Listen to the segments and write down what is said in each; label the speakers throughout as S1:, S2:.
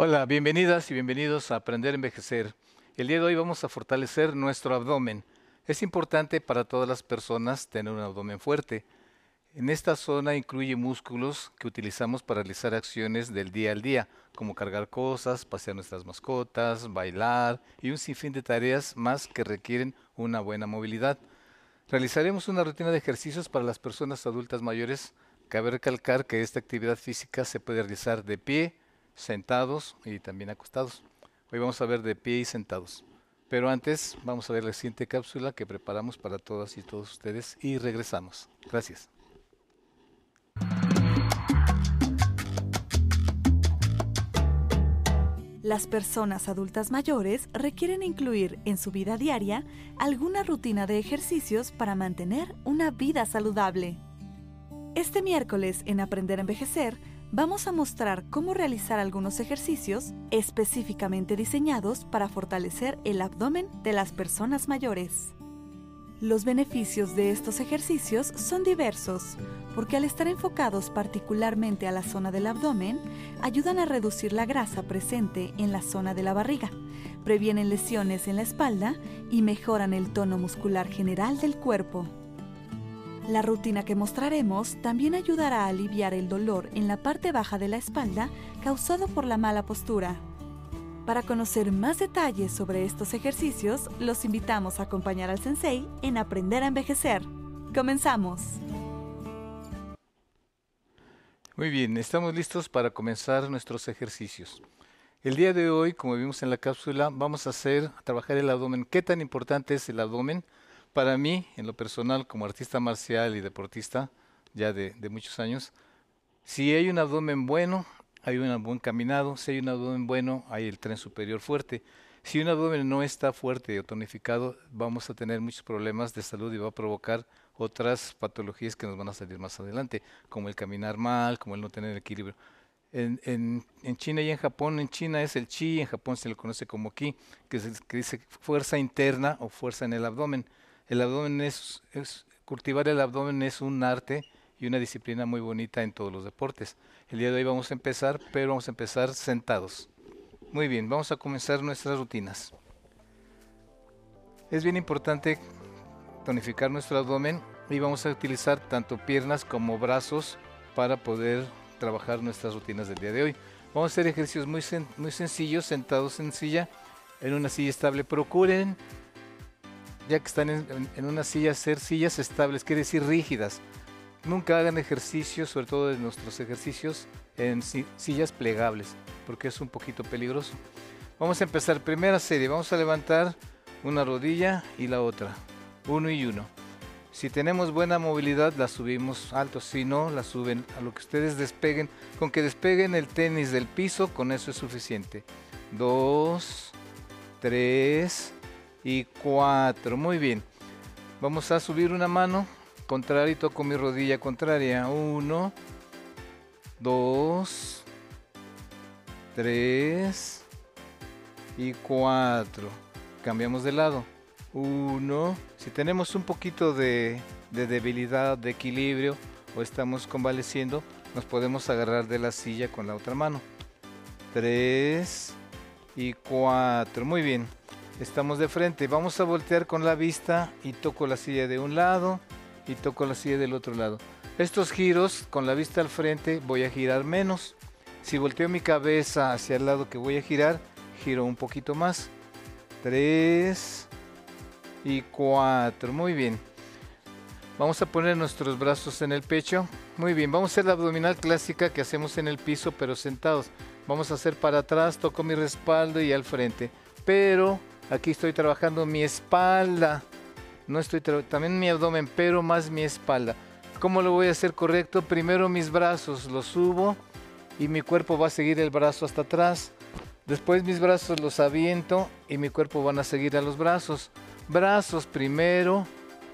S1: Hola, bienvenidas y bienvenidos a Aprender a Envejecer. El día de hoy vamos a fortalecer nuestro abdomen. Es importante para todas las personas tener un abdomen fuerte. En esta zona incluye músculos que utilizamos para realizar acciones del día al día, como cargar cosas, pasear nuestras mascotas, bailar y un sinfín de tareas más que requieren una buena movilidad. Realizaremos una rutina de ejercicios para las personas adultas mayores. Cabe recalcar que esta actividad física se puede realizar de pie, sentados y también acostados. Hoy vamos a ver de pie y sentados. Pero antes vamos a ver la siguiente cápsula que preparamos para todas y todos ustedes y regresamos. Gracias.
S2: Las personas adultas mayores requieren incluir en su vida diaria alguna rutina de ejercicios para mantener una vida saludable. Este miércoles en Aprender a Envejecer vamos a mostrar cómo realizar algunos ejercicios específicamente diseñados para fortalecer el abdomen de las personas mayores. Los beneficios de estos ejercicios son diversos, porque al estar enfocados particularmente a la zona del abdomen, ayudan a reducir la grasa presente en la zona de la barriga, previenen lesiones en la espalda y mejoran el tono muscular general del cuerpo. La rutina que mostraremos también ayudará a aliviar el dolor en la parte baja de la espalda causado por la mala postura. Para conocer más detalles sobre estos ejercicios, los invitamos a acompañar al sensei en Aprender a Envejecer. Comenzamos.
S1: Muy bien, estamos listos para comenzar nuestros ejercicios. El día de hoy, como vimos en la cápsula, vamos a hacer trabajar el abdomen. ¿Qué tan importante es el abdomen? Para mí, en lo personal, como artista marcial y deportista, ya de, muchos años, si hay un abdomen bueno, hay un buen caminado, si hay un abdomen bueno, hay el tren superior fuerte. Si un abdomen no está fuerte o tonificado, vamos a tener muchos problemas de salud y va a provocar otras patologías que nos van a salir más adelante, como el caminar mal, como el no tener equilibrio. En, en, China y en Japón, en China es el chi, en Japón se le conoce como ki, que, que dice fuerza interna o fuerza en el abdomen. El abdomen es, cultivar el abdomen es un arte y una disciplina muy bonita en todos los deportes. El día de hoy vamos a empezar, pero vamos a empezar sentados. Muy bien, vamos a comenzar nuestras rutinas. Es bien importante tonificar nuestro abdomen y vamos a utilizar tanto piernas como brazos para poder trabajar nuestras rutinas del día de hoy. Vamos a hacer ejercicios muy, sencillos, sentados en silla, en una silla estable. Procuren ya que están en, una silla, hacer sillas estables, quiere decir rígidas. Nunca hagan ejercicios, sobre todo de nuestros ejercicios, en sillas plegables, porque es un poquito peligroso. Vamos a empezar, primera serie, vamos a levantar una rodilla y la otra, uno y uno. Si tenemos buena movilidad, la subimos alto, si no, la suben a lo que ustedes despeguen. Con que despeguen el tenis del piso, con eso es suficiente. Dos, tres, y 4. Muy bien. Vamos a subir una mano contraria y toco mi rodilla contraria. 1, 2, 3 y 4. Cambiamos de lado. 1. Si tenemos un poquito de, de debilidad, de equilibrio o estamos convaleciendo, nos podemos agarrar de la silla con la otra mano. 3 y 4. Muy bien. Estamos de frente. Vamos a voltear con la vista y toco la silla de un lado y toco la silla del otro lado. Estos giros con la vista al frente voy a girar menos. Si volteo mi cabeza hacia el lado que voy a girar, giro un poquito más. 3 y 4. Muy bien. Vamos a poner nuestros brazos en el pecho. Muy bien, vamos a hacer la abdominal clásica que hacemos en el piso pero sentados. Vamos a hacer para atrás, toco mi respaldo y al frente. Pero Aquí estoy trabajando mi espalda. No estoy también mi abdomen, pero más mi espalda. ¿Cómo lo voy a hacer correcto? Primero mis brazos los subo y mi cuerpo va a seguir el brazo hasta atrás. Después mis brazos los aviento y mi cuerpo van a seguir a los brazos. Brazos primero,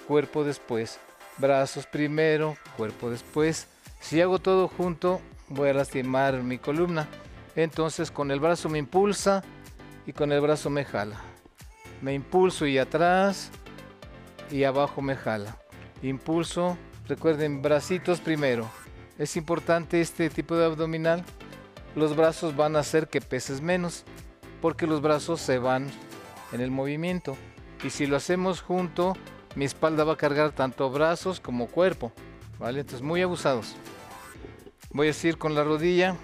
S1: cuerpo después. Brazos primero, cuerpo después. Si hago todo junto, voy a lastimar mi columna. Entonces con el brazo me impulsa y con el brazo me jala me impulso y atrás y abajo me jala. Impulso, recuerden, bracitos primero. Es importante este tipo de abdominal los brazos van a hacer que peses menos, porque los brazos se van en el movimiento. Y si lo hacemos junto, mi espalda va a cargar tanto brazos como cuerpo, ¿vale? Entonces muy abusados. Voy a seguir con la rodilla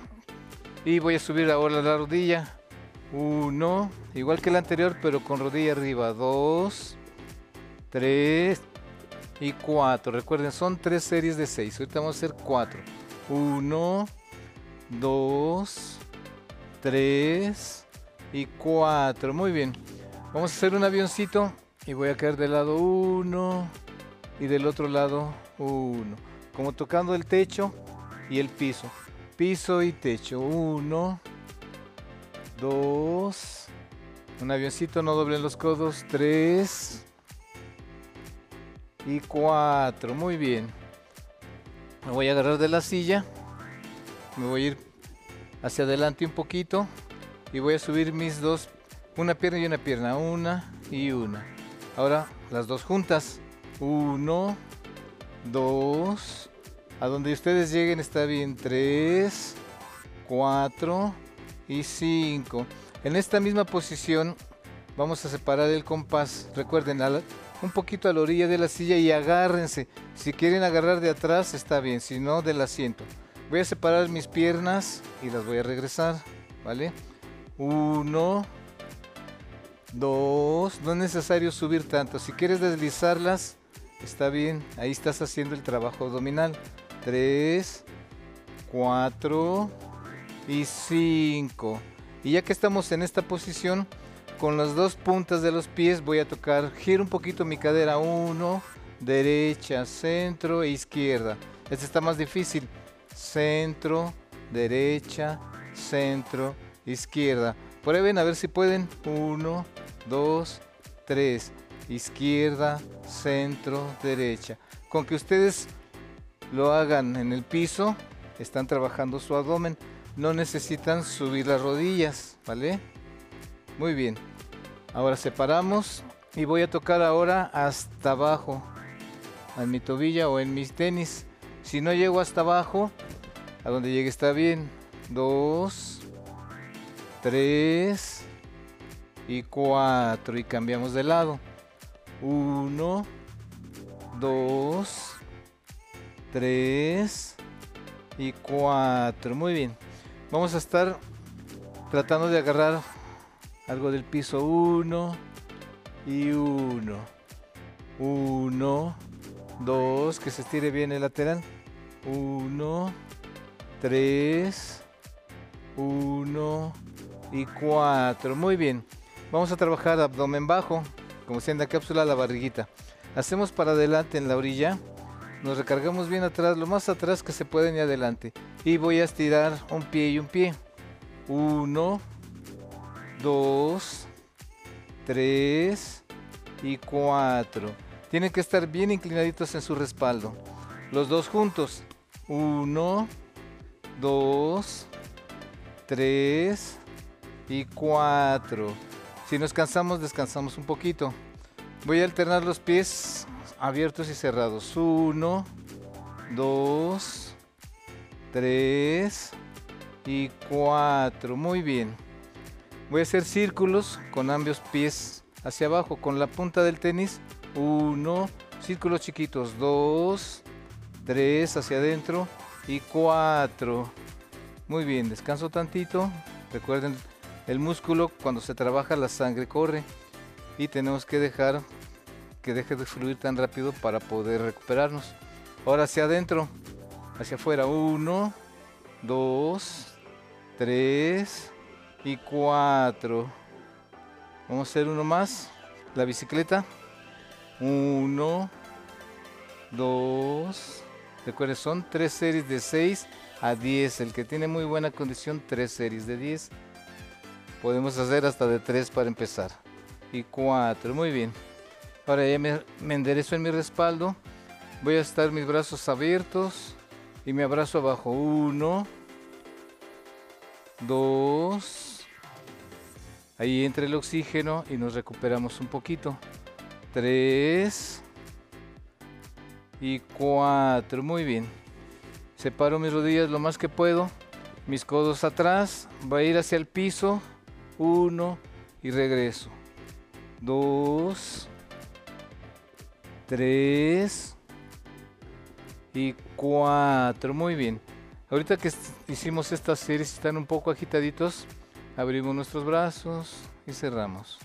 S1: y voy a subir ahora la rodilla. Uno, igual que el anterior, pero con rodilla arriba. Dos, tres y cuatro. Recuerden, son tres series de seis. Ahorita vamos a hacer cuatro. Uno, dos, tres y cuatro. Muy bien. Vamos a hacer un avioncito y voy a caer del lado 1 y del otro lado 1. Como tocando el techo y el piso. Piso y techo. 1, 2, un avioncito, no doblen los codos. 3 y 4. Muy bien. Me voy a agarrar de la silla. Me voy a ir hacia adelante un poquito. Y voy a subir mis dos una pierna y una pierna, una y una. Ahora las dos juntas. Uno, dos. A donde ustedes lleguen está bien. Tres, cuatro y cinco. En esta misma posición vamos a separar el compás. Recuerden, un poquito a la orilla de la silla y agárrense. Si quieren agarrar de atrás está bien, si no del asiento. Voy a separar mis piernas y las voy a regresar, ¿vale? Uno, Dos, no es necesario subir tanto. Si quieres deslizarlas, está bien. Ahí estás haciendo el trabajo abdominal. Tres, cuatro y cinco. Y ya que estamos en esta posición, con las dos puntas de los pies voy a tocar, giro un poquito mi cadera. Uno, derecha, centro e izquierda. Este está más difícil. Centro, derecha, centro, izquierda. Prueben a ver si pueden. Uno, 2, 3, izquierda, centro, derecha. Con que ustedes lo hagan en el piso, están trabajando su abdomen. No necesitan subir las rodillas, ¿vale? Muy bien. Ahora separamos y voy a tocar ahora hasta abajo, en mi tobilla o en mis tenis. Si no llego hasta abajo, a donde llegue está bien. 2, 3, y 4 y cambiamos de lado. 1, 2, 3 y 4. Muy bien. Vamos a estar tratando de agarrar algo del piso. 1 y 1. 1, 2, que se estire bien el lateral. 1, 3, 1 y 4. Muy bien. Vamos a trabajar abdomen bajo, como si en la cápsula la barriguita. Hacemos para adelante en la orilla. Nos recargamos bien atrás, lo más atrás que se puede y adelante. Y voy a estirar un pie y un pie. Uno, dos, tres y cuatro. Tienen que estar bien inclinaditos en su respaldo. Los dos juntos. Uno, dos, tres y cuatro. Si nos cansamos, descansamos un poquito. Voy a alternar los pies abiertos y cerrados. Uno, dos, tres y cuatro. Muy bien. Voy a hacer círculos con ambos pies hacia abajo. Con la punta del tenis. Uno, círculos chiquitos. Dos, tres hacia adentro y cuatro. Muy bien, descanso tantito. Recuerden el músculo cuando se trabaja la sangre corre y tenemos que dejar que deje de fluir tan rápido para poder recuperarnos. Ahora hacia adentro, hacia afuera. Uno, dos, tres y cuatro. Vamos a hacer uno más. La bicicleta. Uno, dos. Recuerden, son tres series de 6 a 10. El que tiene muy buena condición, tres series de 10. Podemos hacer hasta de 3 para empezar. Y 4, muy bien. Ahora ya me, enderezo en mi respaldo. Voy a estar mis brazos abiertos y me abrazo abajo. 1, 2. Ahí entra el oxígeno y nos recuperamos un poquito. 3 y 4. Muy bien. Separo mis rodillas lo más que puedo mis codos atrás, voy a ir hacia el piso, uno y regreso. Dos, tres y cuatro. Muy bien. Ahorita que hicimos estas series, están un poco agitaditos, abrimos nuestros brazos y cerramos.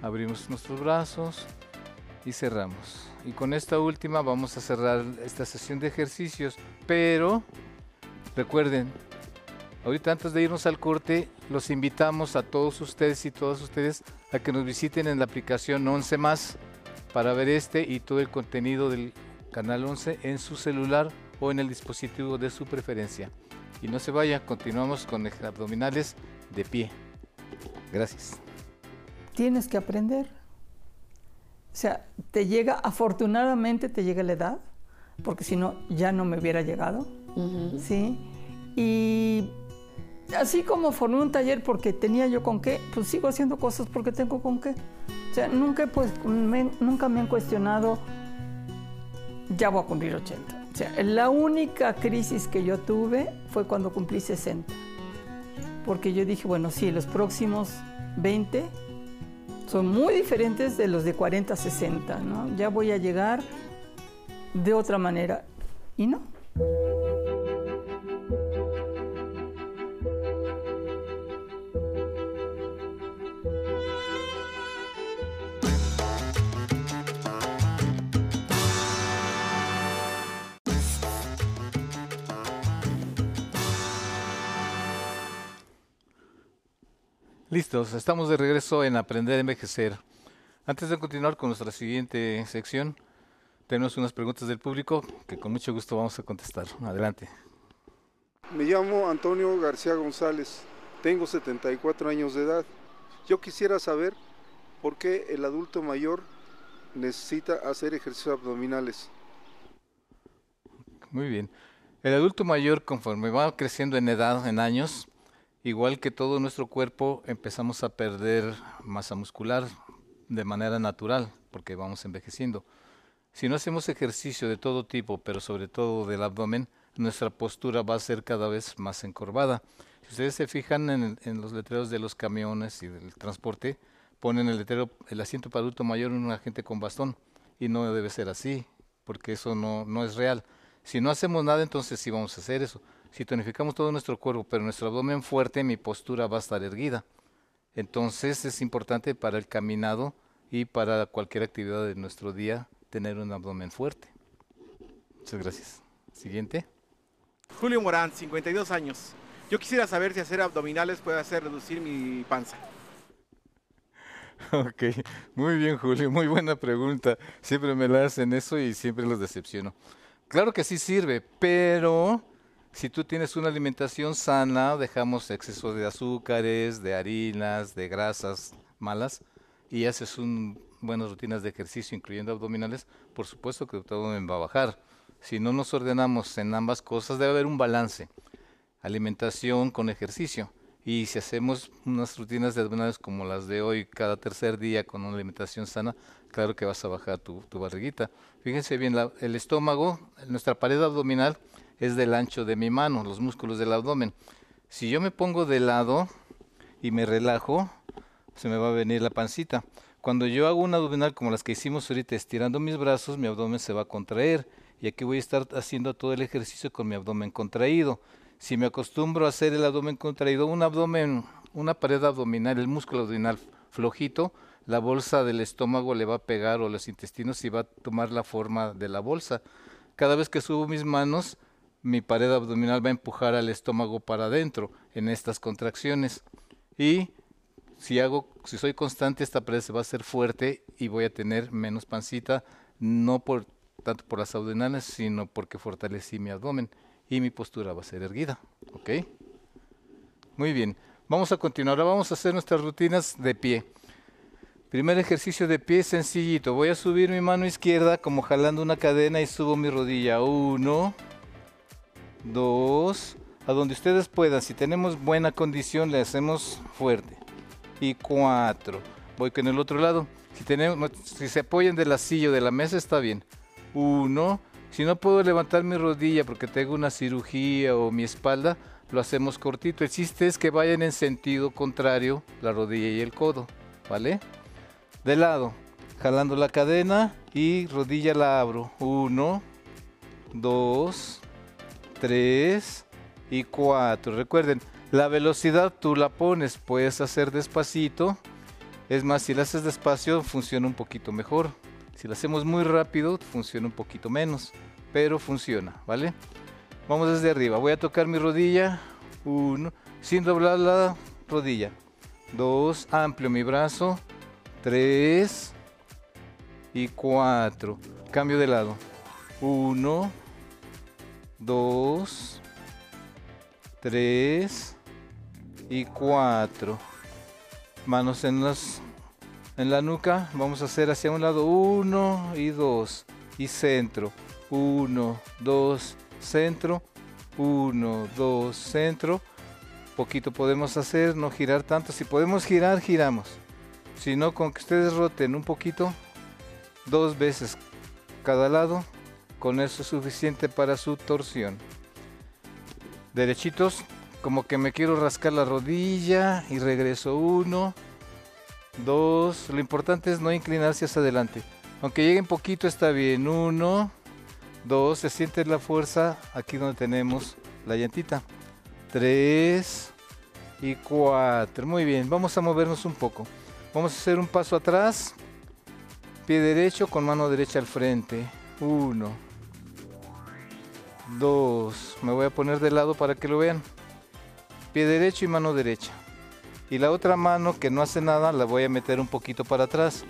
S1: Abrimos nuestros brazos y cerramos. Y con esta última vamos a cerrar esta sesión de ejercicios, pero Recuerden, ahorita antes de irnos al corte, los invitamos a todos ustedes y todas ustedes a que nos visiten en la aplicación 11 más para ver este y todo el contenido del canal 11 en su celular o en el dispositivo de su preferencia. Y no se vaya, continuamos con abdominales de pie. Gracias.
S3: Tienes que aprender. O sea, te llega, afortunadamente te llega la edad, porque si no, ya no me hubiera llegado ¿sí? Y así como formé un taller porque tenía yo con qué, pues sigo haciendo cosas porque tengo con qué. O sea, nunca, pues, me, nunca me han cuestionado, ya voy a cumplir 80. O sea, la única crisis que yo tuve fue cuando cumplí 60. Porque yo dije, bueno, sí, los próximos 20 son muy diferentes de los de 40 a 60, ¿no? Ya voy a llegar de otra manera. Y no.
S1: Listos, estamos de regreso en Aprender a Envejecer. Antes de continuar con nuestra siguiente sección, tenemos unas preguntas del público que con mucho gusto vamos a contestar. Adelante.
S4: Me llamo Antonio García González, tengo 74 años de edad. Yo quisiera saber por qué el adulto mayor necesita hacer ejercicios abdominales.
S1: Muy bien. El adulto mayor, conforme va creciendo en edad, en años, igual que todo nuestro cuerpo, empezamos a perder masa muscular de manera natural, porque vamos envejeciendo. Si no hacemos ejercicio de todo tipo, pero sobre todo del abdomen, nuestra postura va a ser cada vez más encorvada. Si ustedes se fijan en, los letreros de los camiones y del transporte, ponen el letrero, el asiento para adulto mayor en un agente con bastón, y no debe ser así, porque eso no, no es real. Si no hacemos nada, entonces sí vamos a hacer eso. Si tonificamos todo nuestro cuerpo, pero nuestro abdomen fuerte, mi postura va a estar erguida. Entonces es importante para el caminado y para cualquier actividad de nuestro día tener un abdomen fuerte. Muchas gracias. Siguiente.
S5: Julio Morán, 52 años. Yo quisiera saber si hacer abdominales puede hacer reducir mi panza.
S1: Ok, muy bien Julio, muy buena pregunta. Siempre me la hacen eso y siempre los decepciono. Claro que sí sirve, pero si tú tienes una alimentación sana, dejamos exceso de azúcares, de harinas, de grasas malas y haces un, buenas rutinas de ejercicio, incluyendo abdominales, por supuesto que tu abdomen va a bajar. Si no nos ordenamos en ambas cosas, debe haber un balance. Alimentación con ejercicio. Y si hacemos unas rutinas de abdominales como las de hoy, cada tercer día con una alimentación sana, claro que vas a bajar tu, barriguita. Fíjense bien, el estómago, nuestra pared abdominal, es del ancho de mi mano, los músculos del abdomen. Si yo me pongo de lado y me relajo, se me va a venir la pancita. Cuando yo hago un abdominal como las que hicimos ahorita, estirando mis brazos, mi abdomen se va a contraer. Y aquí voy a estar haciendo todo el ejercicio con mi abdomen contraído. Si me acostumbro a hacer el abdomen contraído, un abdomen, una pared abdominal, el músculo abdominal flojito, la bolsa del estómago le va a pegar o los intestinos y va a tomar la forma de la bolsa. Cada vez que subo mis manos, mi pared abdominal va a empujar al estómago para adentro en estas contracciones. Y si hago, si soy constante, esta pared se va a hacer fuerte y voy a tener menos pancita, no por tanto por las abdominales, sino porque fortalecí mi abdomen y mi postura va a ser erguida. ¿Ok? Muy bien. Vamos a continuar. Ahora vamos a hacer nuestras rutinas de pie. Primer ejercicio de pie sencillito. Voy a subir mi mano izquierda como jalando una cadena y subo mi rodilla. Uno dos, a donde ustedes puedan. Si tenemos buena condición, le hacemos fuerte. Y cuatro. Voy con el otro lado. Si, tenemos, si se apoyan de la silla o de la mesa, está bien. Uno, Si no puedo levantar mi rodilla porque tengo una cirugía o mi espalda, lo hacemos cortito. El chiste es que vayan en sentido contrario la rodilla y el codo, ¿vale? De lado, jalando la cadena y rodilla la abro. Uno, dos, tres y cuatro. Recuerden, la velocidad tú la pones, puedes hacer despacito. Es más, si la haces despacio funciona un poquito mejor. Si lo hacemos muy rápido funciona un poquito menos, pero funciona, ¿vale? Vamos desde arriba. Voy a tocar mi rodilla. Uno, sin doblar la rodilla. Dos, amplio mi brazo. Tres y cuatro. Cambio de lado. Uno, dos, tres y cuatro. Manos en las en la nuca. Vamos a hacer hacia un lado uno y dos y centro. Uno, dos, centro, 1, 2, centro. Poquito podemos hacer, no girar tanto. Si podemos girar, giramos. Si no, con que ustedes roten un poquito, dos veces cada lado, con eso es suficiente para su torsión. Derechitos, como que me quiero rascar la rodilla y regreso uno, dos. Lo importante es no inclinarse hacia adelante. Aunque lleguen poquito está bien. Uno, Dos, se siente la fuerza aquí donde tenemos la llantita. Tres y cuatro. Muy bien, vamos a movernos un poco. Vamos a hacer un paso atrás. Pie derecho con mano derecha al frente. Uno. Dos. Me voy a poner de lado para que lo vean. Pie derecho y mano derecha. Y la otra mano que no hace nada la voy a meter un poquito para atrás.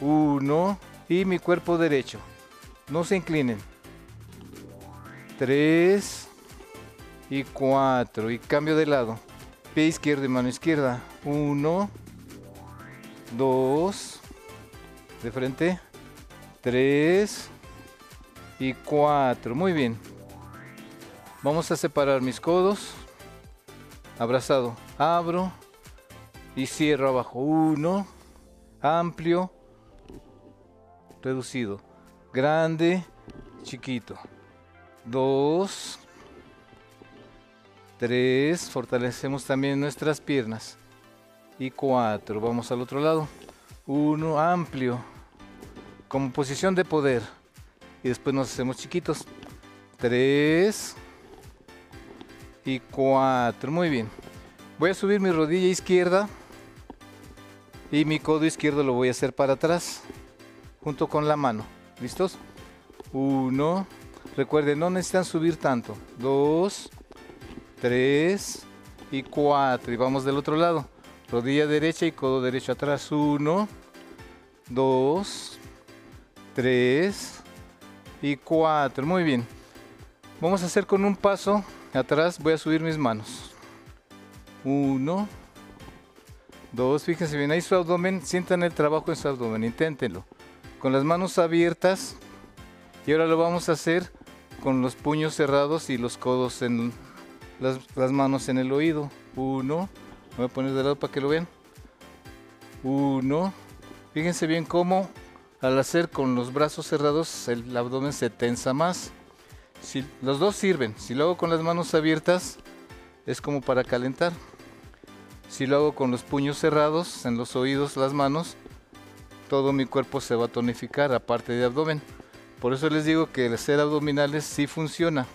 S1: Uno. Y mi cuerpo derecho. No se inclinen. 3 y 4 y cambio de lado. Pie izquierdo y mano izquierda. 1, 2, de frente, 3 y 4. Muy bien. Vamos a separar mis codos. Abrazado. Abro y cierro abajo. 1, amplio, reducido, grande, chiquito. 2, 3, fortalecemos también nuestras piernas. Y 4, vamos al otro lado. 1, amplio, como posición de poder. Y después nos hacemos chiquitos. 3 y 4, muy bien. Voy a subir mi rodilla izquierda y mi codo izquierdo lo voy a hacer para atrás, junto con la mano. ¿Listos? 1, Recuerden, no necesitan subir tanto. Dos, tres y cuatro. Y vamos del otro lado. Rodilla derecha y codo derecho atrás. Uno, dos, tres y cuatro. Muy bien. Vamos a hacer con un paso atrás. Voy a subir mis manos. Uno, dos. Fíjense bien, ahí su abdomen. Sientan el trabajo en su abdomen. Inténtenlo. Con las manos abiertas. Y ahora lo vamos a hacer con los puños cerrados y los codos en las, manos en el oído. Uno, voy a poner de lado para que lo vean. Uno, fíjense bien cómo al hacer con los brazos cerrados el abdomen se tensa más. Si, los dos sirven. Si lo hago con las manos abiertas es como para calentar. Si lo hago con los puños cerrados en los oídos, las manos, todo mi cuerpo se va a tonificar aparte de abdomen. Por eso les digo que el hacer abdominales sí funciona.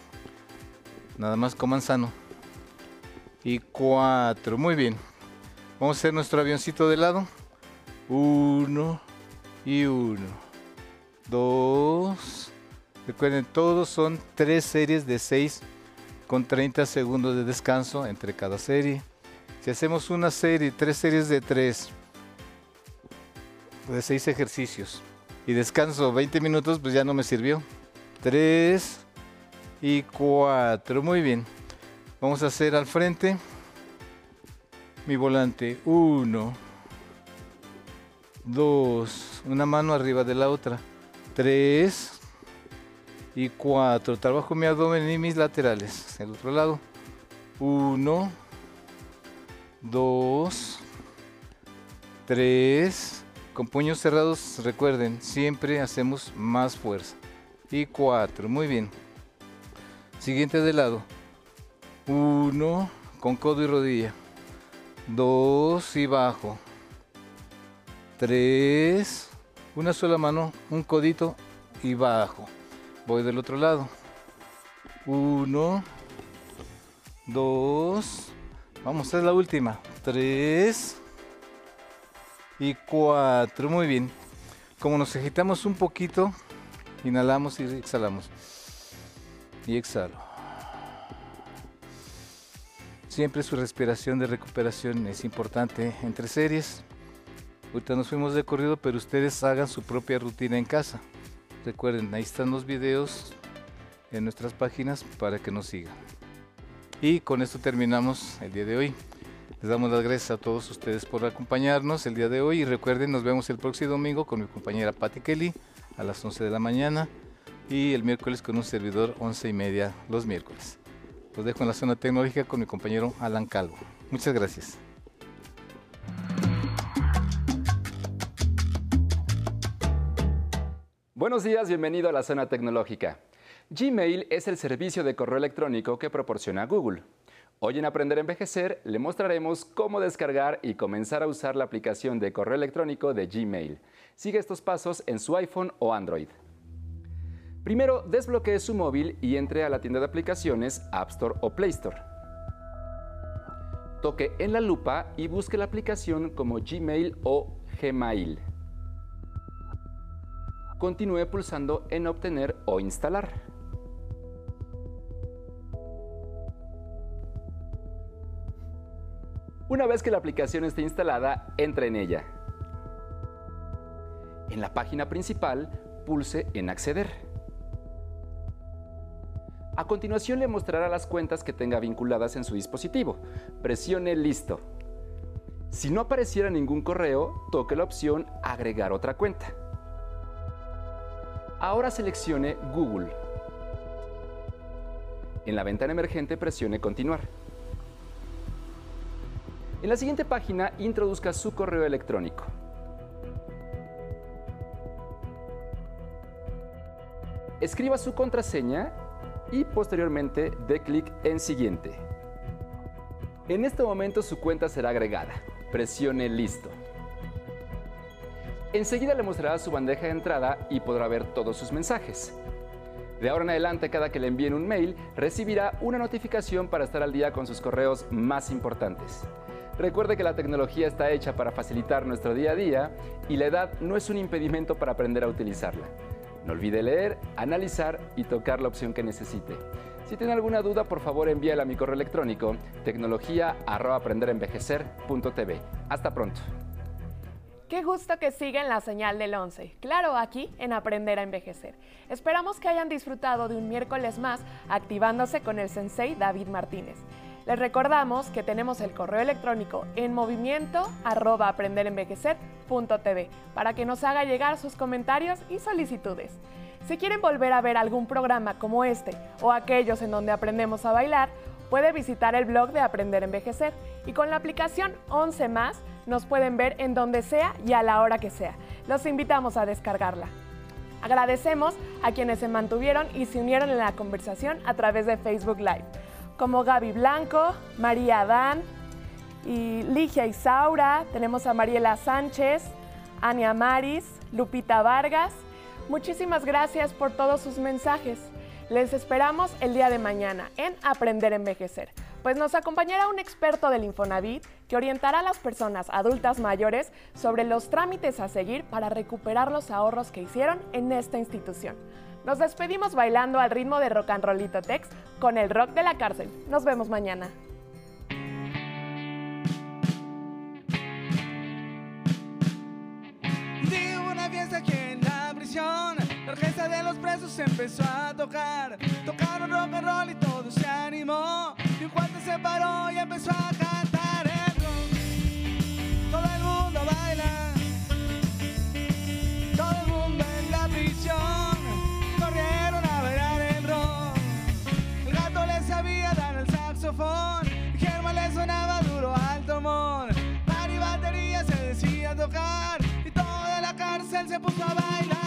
S1: Nada más coman sano. Y cuatro. Muy bien. Vamos a hacer nuestro avioncito de lado. Uno y uno. Dos. Recuerden, todos son tres series de seis con 30 segundos de descanso entre cada serie. Si hacemos una serie, tres series de tres, de seis ejercicios, y descanso 20 minutos, pues ya no me sirvió. 3 y 4. Muy bien. Vamos a hacer al frente mi volante. 1, 2, una mano arriba de la otra. 3 y 4. Trabajo mi abdomen y mis laterales. El otro lado. 1, 2, 3 con puños cerrados, recuerden, siempre hacemos más fuerza. y cuatro. Muy bien. Siguiente de lado. Uno con codo y rodilla. Dos y bajo. Tres. Una sola mano, un codito y bajo. Voy del otro lado. Uno. Dos. Vamos hacer la última. Tres. Y cuatro. Muy bien. Como nos agitamos un poquito, inhalamos y exhalamos. Y exhalo. Siempre su respiración de recuperación es importante entre series. Ahorita nos fuimos de corrido, pero ustedes hagan su propia rutina en casa. Recuerden, ahí están los videos en nuestras páginas para que nos sigan. Y con esto terminamos el día de hoy. Les damos las gracias a todos ustedes por acompañarnos el día de hoy y recuerden, nos vemos el próximo domingo con mi compañera Patti Kelly a las 11 de la mañana y el miércoles con un servidor 11 y media los miércoles. Los dejo en la zona tecnológica con mi compañero Alan Calvo. Muchas gracias.
S6: Buenos días, bienvenido a la zona tecnológica. Gmail es el servicio de correo electrónico que proporciona Google. Hoy en Aprender a Envejecer le mostraremos cómo descargar y comenzar a usar la aplicación de correo electrónico de Gmail. Sigue estos pasos en su iPhone o Android. Primero, desbloquee su móvil y entre a la tienda de aplicaciones App Store o Play Store. Toque en la lupa y busque la aplicación como Gmail o Gmail. Continúe pulsando en Obtener o Instalar. Una vez que la aplicación esté instalada, entre en ella. En la página principal, pulse en Acceder. A continuación le mostrará las cuentas que tenga vinculadas en su dispositivo. Presione Listo. Si no apareciera ningún correo, toque la opción Agregar otra cuenta. Ahora seleccione Google. En la ventana emergente presione Continuar. En la siguiente página introduzca su correo electrónico. Escriba su contraseña y posteriormente dé clic en Siguiente. En este momento su cuenta será agregada. Presione Listo. Enseguida le mostrará su bandeja de entrada y podrá ver todos sus mensajes. De ahora en adelante, cada que le envíen un mail, recibirá una notificación para estar al día con sus correos más importantes. Recuerde que la tecnología está hecha para facilitar nuestro día a día y la edad no es un impedimento para aprender a utilizarla. No olvide leer, analizar y tocar la opción que necesite. Si tiene alguna duda, por favor envíela a mi correo electrónico tecnología@aprenderenvejecer.tv. Hasta pronto.
S7: Qué gusto que siguen la señal del 11. Claro, aquí en Aprender a Envejecer. Esperamos que hayan disfrutado de un miércoles más activándose con el sensei David Martínez. Les recordamos que tenemos el correo electrónico en movimiento arroba aprenderenvejecer.tv para que nos haga llegar sus comentarios y solicitudes. Si quieren volver a ver algún programa como este o aquellos en donde aprendemos a bailar, puede visitar el blog de Aprender a Envejecer y con la aplicación 11 más nos pueden ver en donde sea y a la hora que sea. Los invitamos a descargarla. Agradecemos a quienes se mantuvieron y se unieron en la conversación a través de Facebook Live como Gaby Blanco, María Adán y Ligia Isaura. Tenemos a Mariela Sánchez, Ania Maris, Lupita Vargas. Muchísimas gracias por todos sus mensajes. Les esperamos el día de mañana en Aprender a Envejecer, pues nos acompañará un experto del Infonavit que orientará a las personas adultas mayores sobre los trámites a seguir para recuperar los ahorros que hicieron en esta institución. Nos despedimos bailando al ritmo de Rock and Rollito Tex con el rock de la cárcel. Nos vemos mañana.
S8: La de los presos empezó a tocar. Tocaron rock and roll y todo se animó. Y cuate se paró y empezó a cantar el rock. Todo el mundo baila. Todo el mundo en la prisión. Corrieron a bailar el rock. El gato le sabía dar el saxofón. Y Germán le sonaba duro al trombón. Mari batería se decía tocar. Y toda la cárcel se puso a bailar